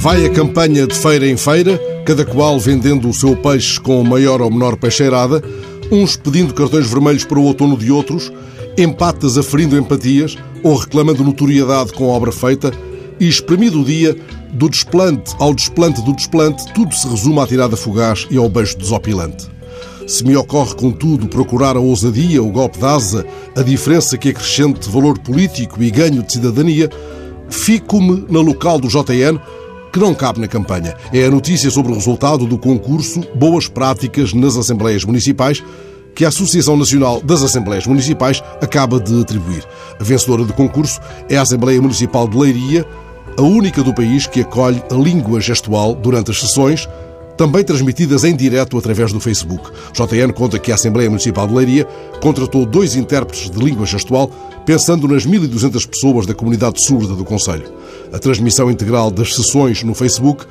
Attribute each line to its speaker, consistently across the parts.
Speaker 1: Vai a campanha de feira em feira, cada qual vendendo o seu peixe com maior ou menor peixeirada, uns pedindo cartões vermelhos para o outono de outros, empatas aferindo empatias ou reclamando notoriedade com a obra feita, e espremido o dia, do desplante ao desplante do desplante, tudo se resume à tirada fugaz e ao beijo desopilante. Se me ocorre, contudo, procurar a ousadia, o golpe de asa, a diferença que acrescente valor político e ganho de cidadania, fico-me na local do JN, que não cabe na campanha. É a notícia sobre o resultado do concurso Boas Práticas nas Assembleias Municipais, que a Associação Nacional das Assembleias Municipais acaba de atribuir. A vencedora do concurso é a Assembleia Municipal de Leiria, a única do país que acolhe a língua gestual durante as sessões, também transmitidas em direto através do Facebook. JN conta que a Assembleia Municipal de Leiria contratou dois intérpretes de língua gestual, pensando nas 1.200 pessoas da comunidade surda do Conselho. A transmissão integral das sessões no Facebook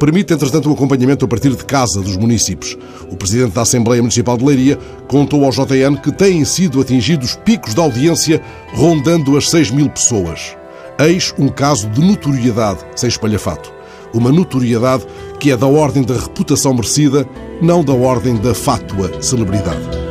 Speaker 1: permite, entretanto, o acompanhamento a partir de casa dos municípios. O presidente da Assembleia Municipal de Leiria contou ao JN que têm sido atingidos picos de audiência rondando as 6 mil pessoas. Eis um caso de notoriedade sem espalhafato. Uma notoriedade que é da ordem da reputação merecida, não da ordem da fátua celebridade.